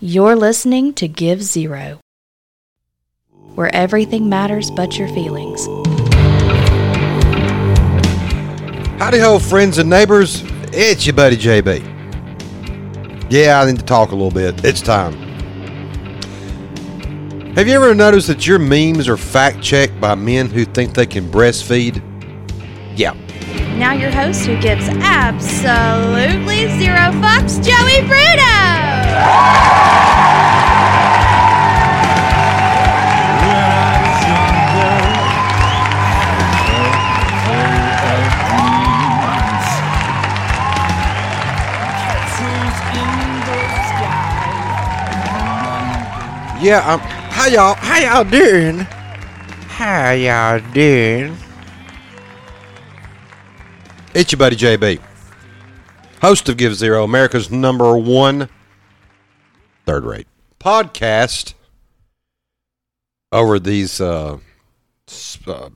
You're listening to Give Zero, where everything matters but your feelings. Howdy ho, friends and neighbors. It's your buddy JB. Yeah, I need to talk a little bit. It's time. Have you ever noticed that your memes are fact checked by men who think they can breastfeed? Yeah. Now, your host who gives absolutely zero fucks, Joey Bruno! Yeah, um, how y'all, how y'all doing? How y'all doing? It's your buddy JB, host of Give Zero, America's number one third rate podcast over these, uh, uh,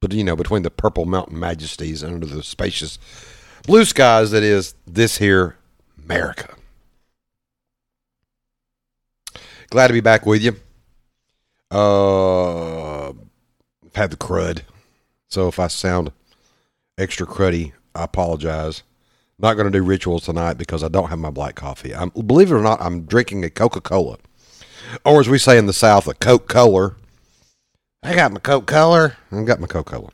but you know, between the purple mountain majesties and under the spacious blue skies that is this here America. Glad to be back with you. Uh, had the crud, so if I sound extra cruddy, I apologize. Not going to do rituals tonight because I don't have my black coffee. I'm, believe it or not, I'm drinking a Coca Cola, or as we say in the South, a Coke Color. I got my Coke Color. I got my Coca Cola.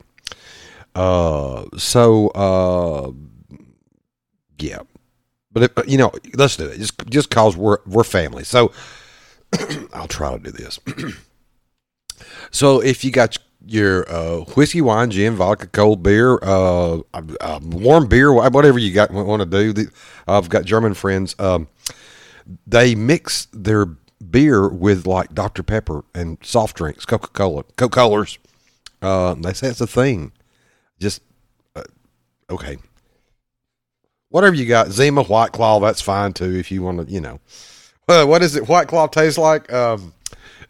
Uh, so uh, yeah, but it, you know, let's do it. Just just cause we're we're family. So I'll try to do this. so if you got your uh, whiskey, wine, gin, vodka, cold beer, uh, uh, warm beer, whatever you got want to do. I've got German friends. Um, they mix their beer with like Dr Pepper and soft drinks, Coca Cola, Coca Colas. Uh, they say it's a thing. Just uh, okay. Whatever you got, Zima White Claw, that's fine too. If you want to, you know. Uh, what does it? White Claw taste like? Um,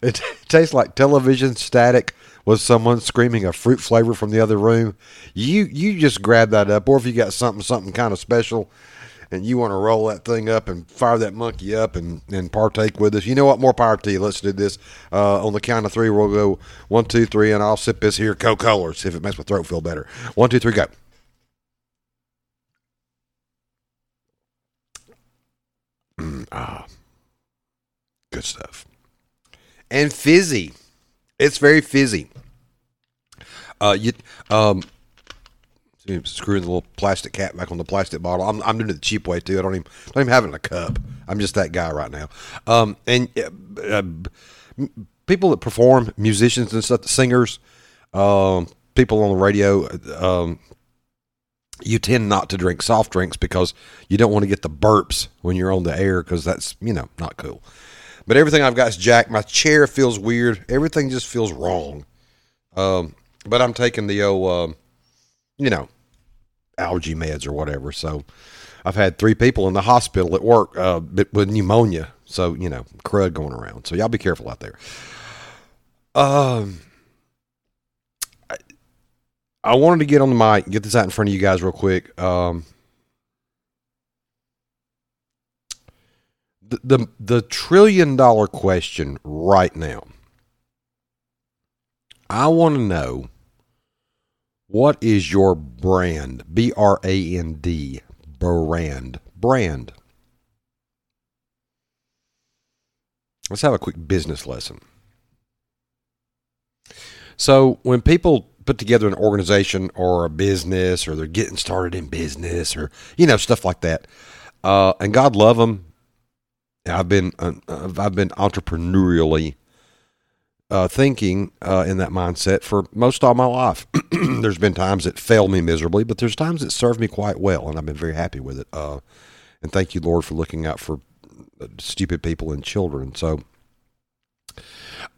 it tastes like television static with someone screaming a fruit flavor from the other room. You you just grab that up, or if you got something something kind of special, and you want to roll that thing up and fire that monkey up and and partake with us. You know what? More power to you. Let's do this. Uh, on the count of three, we'll go one, two, three, and I'll sip this here Coke Cola. See if it makes my throat feel better. One, two, three, go. Mm, ah, good stuff. And fizzy. It's very fizzy. Uh, you um, screwing the little plastic cap back on the plastic bottle. I'm, I'm doing it the cheap way too. I don't even don't even have it in a cup. I'm just that guy right now. Um, and uh, uh, people that perform, musicians and stuff, singers, um, people on the radio, um, you tend not to drink soft drinks because you don't want to get the burps when you're on the air because that's you know not cool. But everything I've got is jacked. My chair feels weird. Everything just feels wrong. Um, but I'm taking the old, um, you know, algae meds or whatever. So I've had three people in the hospital at work uh, with pneumonia. So you know, crud going around. So y'all be careful out there. Um, I, I wanted to get on the mic, get this out in front of you guys real quick. Um, the, the trillion dollar question right now. I want to know what is your brand? B R A N D brand. Brand. Let's have a quick business lesson. So, when people put together an organization or a business or they're getting started in business or you know stuff like that, uh, and God love them, I've been uh, I've been entrepreneurially uh, thinking uh, in that mindset for most all my life. there's been times that failed me miserably, but there's times that served me quite well, and I've been very happy with it. Uh, and thank you, Lord, for looking out for uh, stupid people and children. So,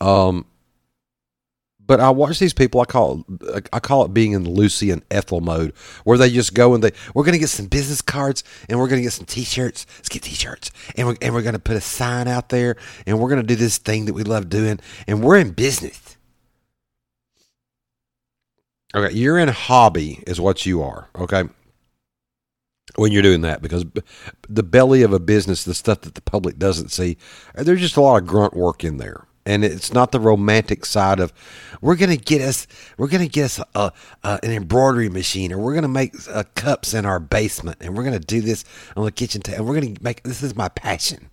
um, but I watch these people. I call it, I call it being in Lucy and Ethel mode, where they just go and they we're gonna get some business cards and we're gonna get some T-shirts. Let's get T-shirts and we're and we're gonna put a sign out there and we're gonna do this thing that we love doing and we're in business. Okay, you're in hobby is what you are. Okay, when you're doing that because the belly of a business, the stuff that the public doesn't see, there's just a lot of grunt work in there. And it's not the romantic side of we're gonna get us we're gonna get us a, a an embroidery machine or we're gonna make uh, cups in our basement and we're gonna do this on the kitchen table. and We're gonna make this is my passion.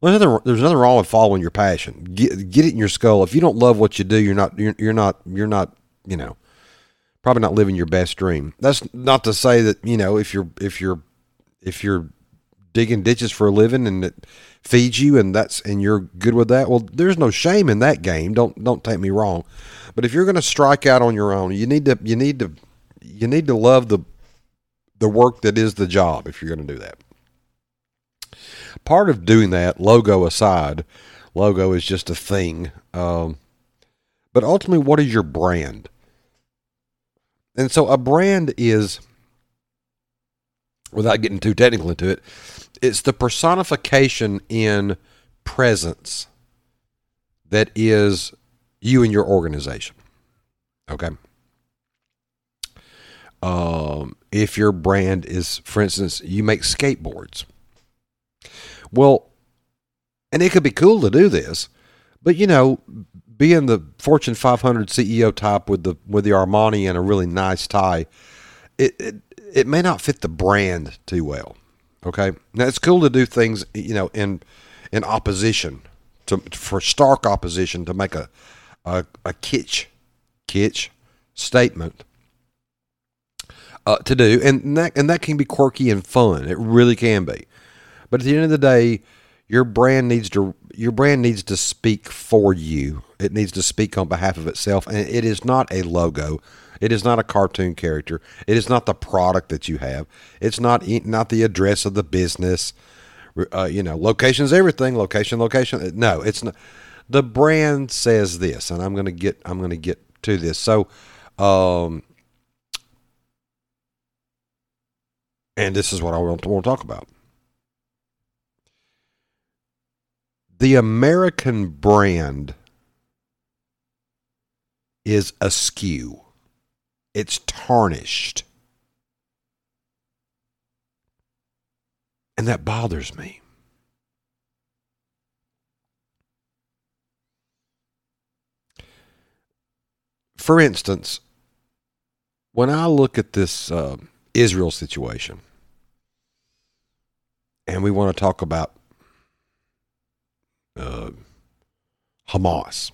Well, there's nothing, there's nothing wrong with following your passion. Get, get it in your skull. If you don't love what you do, you're not you're, you're not you're not you know probably not living your best dream. That's not to say that you know if you're if you're if you're digging ditches for a living and it feeds you and that's and you're good with that. Well, there's no shame in that game. Don't don't take me wrong. But if you're going to strike out on your own, you need to you need to you need to love the the work that is the job if you're going to do that. Part of doing that, logo aside, logo is just a thing. Um, but ultimately, what is your brand? And so a brand is, without getting too technical into it, it's the personification in presence that is you and your organization. Okay. Um, if your brand is, for instance, you make skateboards. Well, and it could be cool to do this, but you know, being the Fortune 500 CEO type with the with the Armani and a really nice tie, it it, it may not fit the brand too well. Okay, now it's cool to do things you know in in opposition to for stark opposition to make a a, a kitsch kitsch statement uh, to do, and that and that can be quirky and fun. It really can be. But at the end of the day, your brand needs to your brand needs to speak for you. It needs to speak on behalf of itself, and it is not a logo. It is not a cartoon character. It is not the product that you have. It's not not the address of the business. Uh, you know, location is everything. Location, location. No, it's not. The brand says this, and I'm to get I'm to get to this. So, um, and this is what I want to, want to talk about. the American brand is askew. It's tarnished. And that bothers me. For instance, when I look at this uh, Israel situation, and we want to talk about uh, Hamas.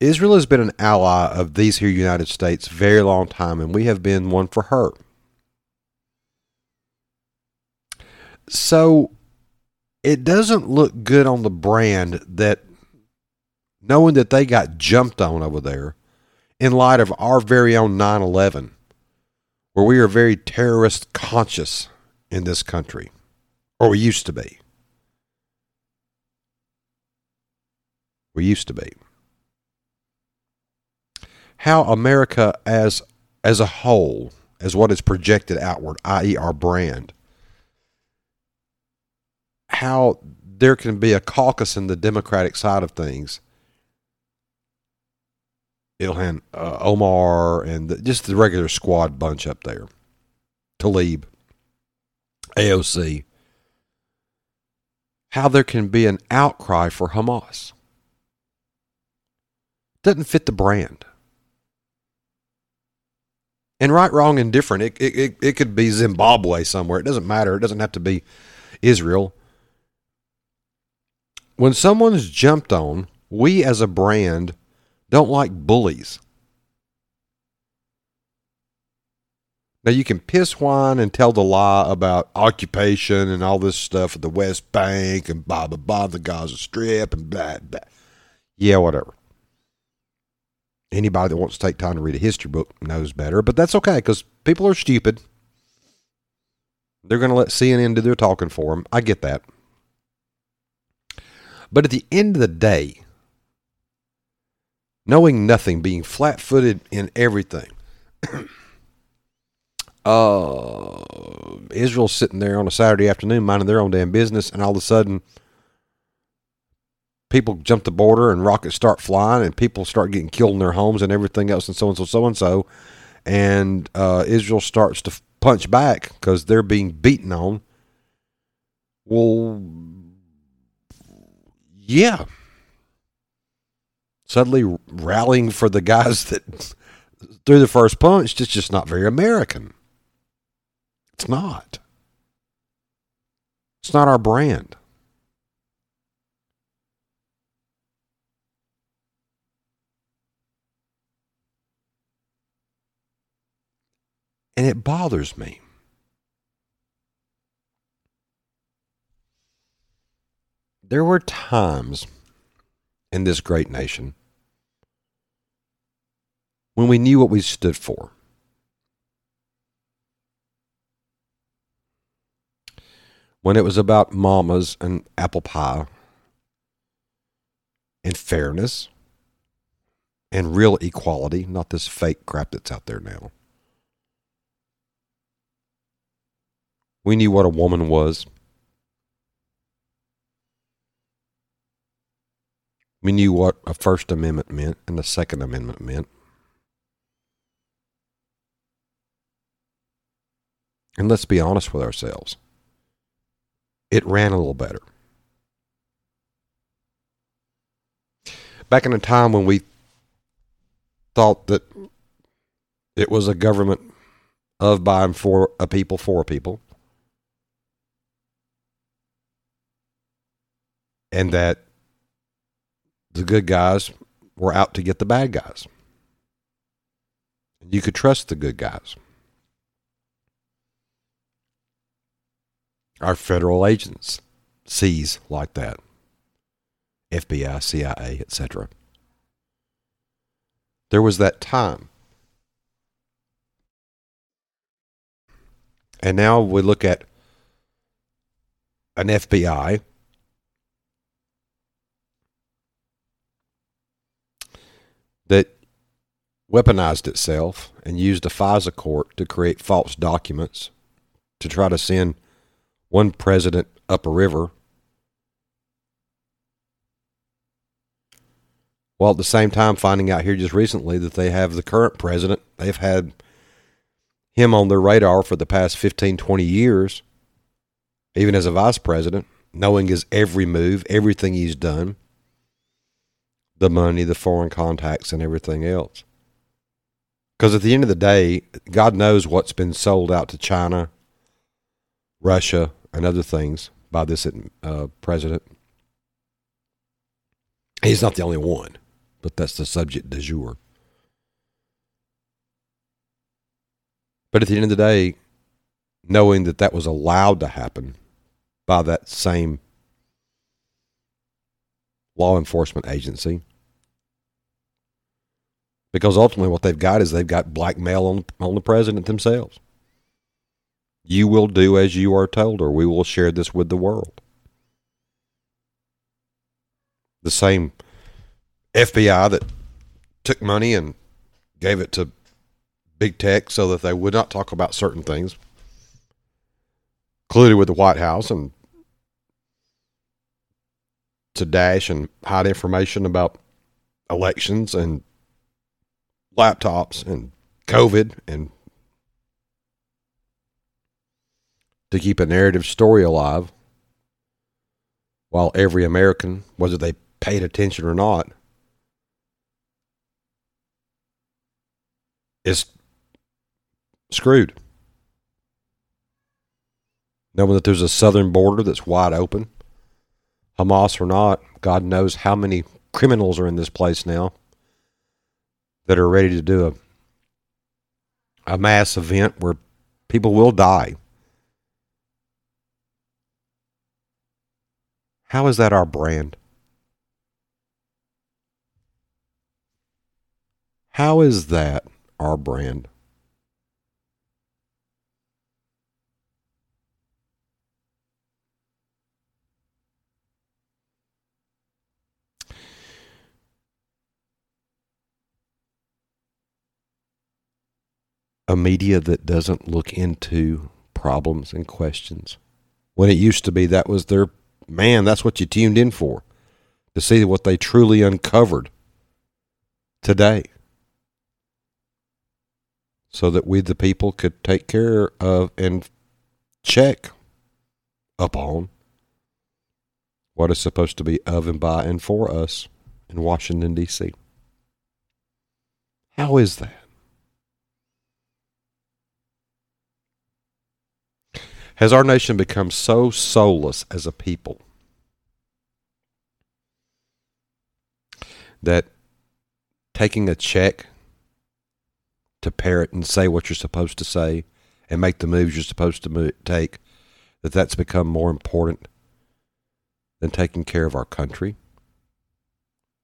Israel has been an ally of these here United States very long time, and we have been one for her. So it doesn't look good on the brand that knowing that they got jumped on over there in light of our very own 9 11, where we are very terrorist conscious in this country or we used to be. We used to be. How America as as a whole, as what is projected outward, i.e., our brand, how there can be a caucus in the Democratic side of things. Ilhan uh, Omar and the, just the regular squad bunch up there. Tlaib, AOC, how there can be an outcry for Hamas. Doesn't fit the brand. And right, wrong, and different. It, it, it could be Zimbabwe somewhere. It doesn't matter. It doesn't have to be Israel. When someone's jumped on, we as a brand don't like bullies. Now you can piss whine and tell the lie about occupation and all this stuff at the West Bank and blah blah blah, the Gaza Strip and blah blah. Yeah, whatever. Anybody that wants to take time to read a history book knows better, but that's okay because people are stupid. They're going to let CNN do their talking for them. I get that. But at the end of the day, knowing nothing, being flat footed in everything, uh, Israel's sitting there on a Saturday afternoon minding their own damn business, and all of a sudden, people jump the border and rockets start flying, and people start getting killed in their homes and everything else, and so and so, so and so. and uh, Israel starts to punch back because they're being beaten on. Well, yeah. Suddenly rallying for the guys that threw the first punch, it's just not very American. It's not. It's not our brand. And it bothers me. There were times in this great nation when we knew what we stood for. When it was about mamas and apple pie and fairness and real equality, not this fake crap that's out there now. We knew what a woman was. We knew what a First Amendment meant and a Second Amendment meant. And let's be honest with ourselves. It ran a little better. Back in a time when we thought that it was a government of, by, and for a people, for a people, and that the good guys were out to get the bad guys. You could trust the good guys. Our federal agents sees like that. FBI, CIA, etc. There was that time. And now we look at an FBI that weaponized itself and used a FISA court to create false documents to try to send one president up a river while at the same time finding out here just recently that they have the current president they've had him on their radar for the past 15 20 years even as a vice president knowing his every move everything he's done the money, the foreign contacts, and everything else. Because at the end of the day, God knows what's been sold out to China, Russia, and other things by this uh, president. He's not the only one, but that's the subject du jour. But at the end of the day, knowing that that was allowed to happen by that same law enforcement agency, because ultimately what they've got is they've got blackmail on, on the president themselves. You will do as you are told, or we will share this with the world. The same FBI that took money and gave it to big tech so that they would not talk about certain things, including with the White House and to dash and hide information about elections and laptops and COVID and to keep a narrative story alive while every American, whether they paid attention or not, is screwed. Knowing that there's a southern border that's wide open, Hamas or not, God knows how many criminals are in this place now that are ready to do a, a mass event where people will die. How is that our brand? How is that our brand? A media that doesn't look into problems and questions. When it used to be that was their man, that's what you tuned in for to see what they truly uncovered today. so that we, the people, could take care of and check upon what is supposed to be of and by and for us in Washington, D.C. How is that? Has our nation become so soulless as a people that taking a check to parrot and say what you're supposed to say and make the moves you're supposed to mo- take, that that's become more important than taking care of our country?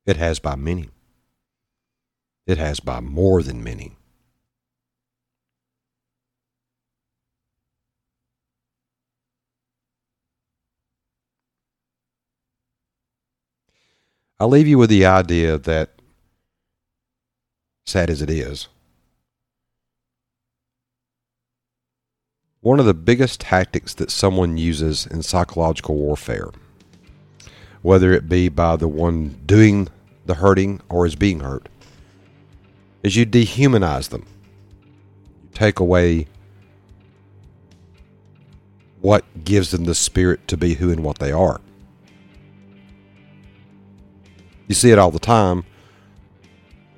It has by many. It has by more than many. I'll leave you with the idea that, sad as it is, one of the biggest tactics that someone uses in psychological warfare, whether it be by the one doing the hurting or is being hurt, is you dehumanize them. You take away what gives them the spirit to be who and what they are. You see it all the time.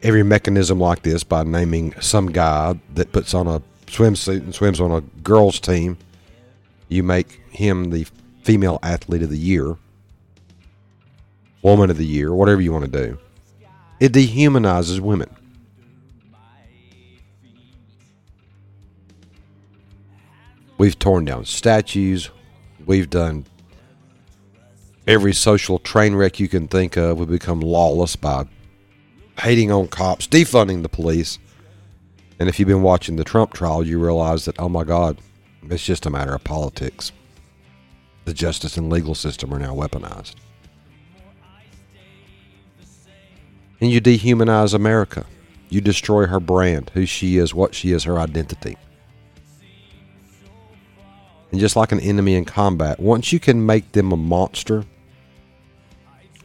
Every mechanism like this by naming some guy that puts on a swimsuit and swims on a girls' team, you make him the female athlete of the year, woman of the year, whatever you want to do. It dehumanizes women. We've torn down statues. We've done every social train wreck you can think of. We've become lawless by hating on cops, defunding the police. And if you've been watching the Trump trial, you realize that, oh my God, it's just a matter of politics. The justice and legal system are now weaponized. And you dehumanize America. You destroy her brand, who she is, what she is, her identity. And just like an enemy in combat, once you can make them a monster,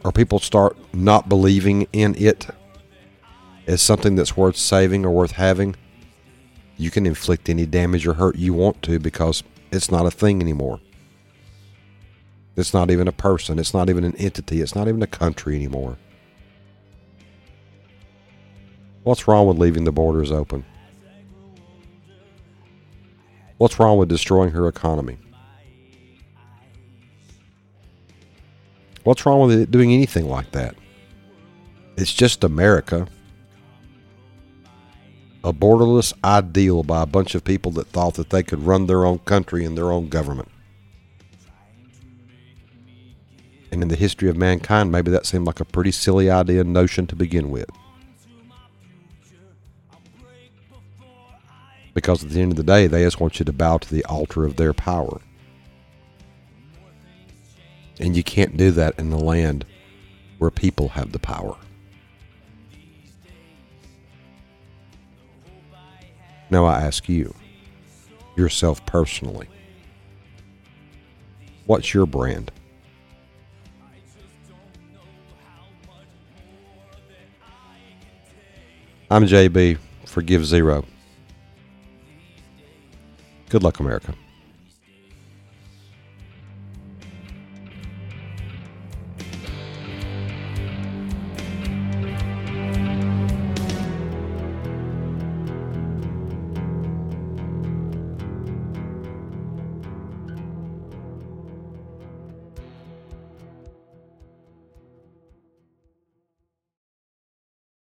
or people start not believing in it as something that's worth saving or worth having, you can inflict any damage or hurt you want to because it's not a thing anymore. It's not even a person. It's not even an entity. It's not even a country anymore. What's wrong with leaving the borders open? What's wrong with destroying her economy? What's wrong with it doing anything like that? It's just America. A borderless ideal by a bunch of people that thought that they could run their own country and their own government. And in the history of mankind, maybe that seemed like a pretty silly idea and notion to begin with. Because at the end of the day, they just want you to bow to the altar of their power. And you can't do that in the land where people have the power. Now I ask you, yourself personally, what's your brand? I'm JB. Forgive Zero. Good luck, America.